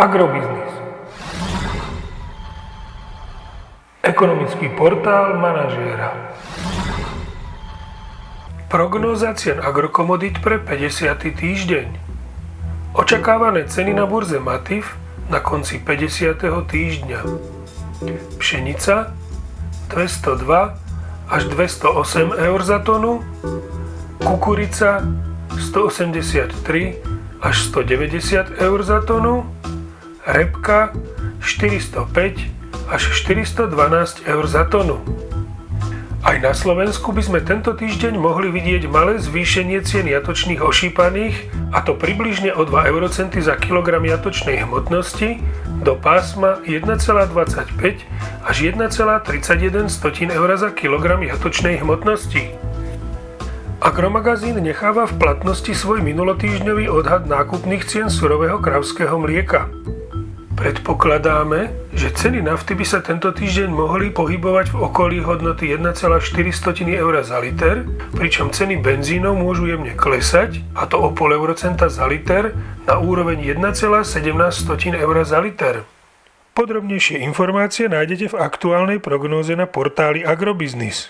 Agrobiznis. Ekonomický portál manažéra. Prognóza cien agrokomodít pre 50. týždeň. Očakávané ceny na burze Matif na konci 50. týždňa. Pšenica 202 až 208 eur za tonu, kukurica 183 až 190 eur za tonu, repka 405 až 412 eur za tonu. Aj na Slovensku by sme tento týždeň mohli vidieť malé zvýšenie cien jatočných ošípaných, a to približne o 2 eurocenty za kilogram jatočnej hmotnosti do pásma 1,25 až 1,31 eur za kilogram jatočnej hmotnosti. Agromagazín necháva v platnosti svoj minulotýždňový odhad nákupných cien surového kravského mlieka. Predpokladáme, že ceny nafty by sa tento týždeň mohli pohybovať v okolí hodnoty 1,4 eur za liter, pričom ceny benzínov môžu jemne klesať, a to o pol eurocenta za liter na úroveň 1,17 eur za liter. Podrobnejšie informácie nájdete v aktuálnej prognóze na portáli Agrobiznis.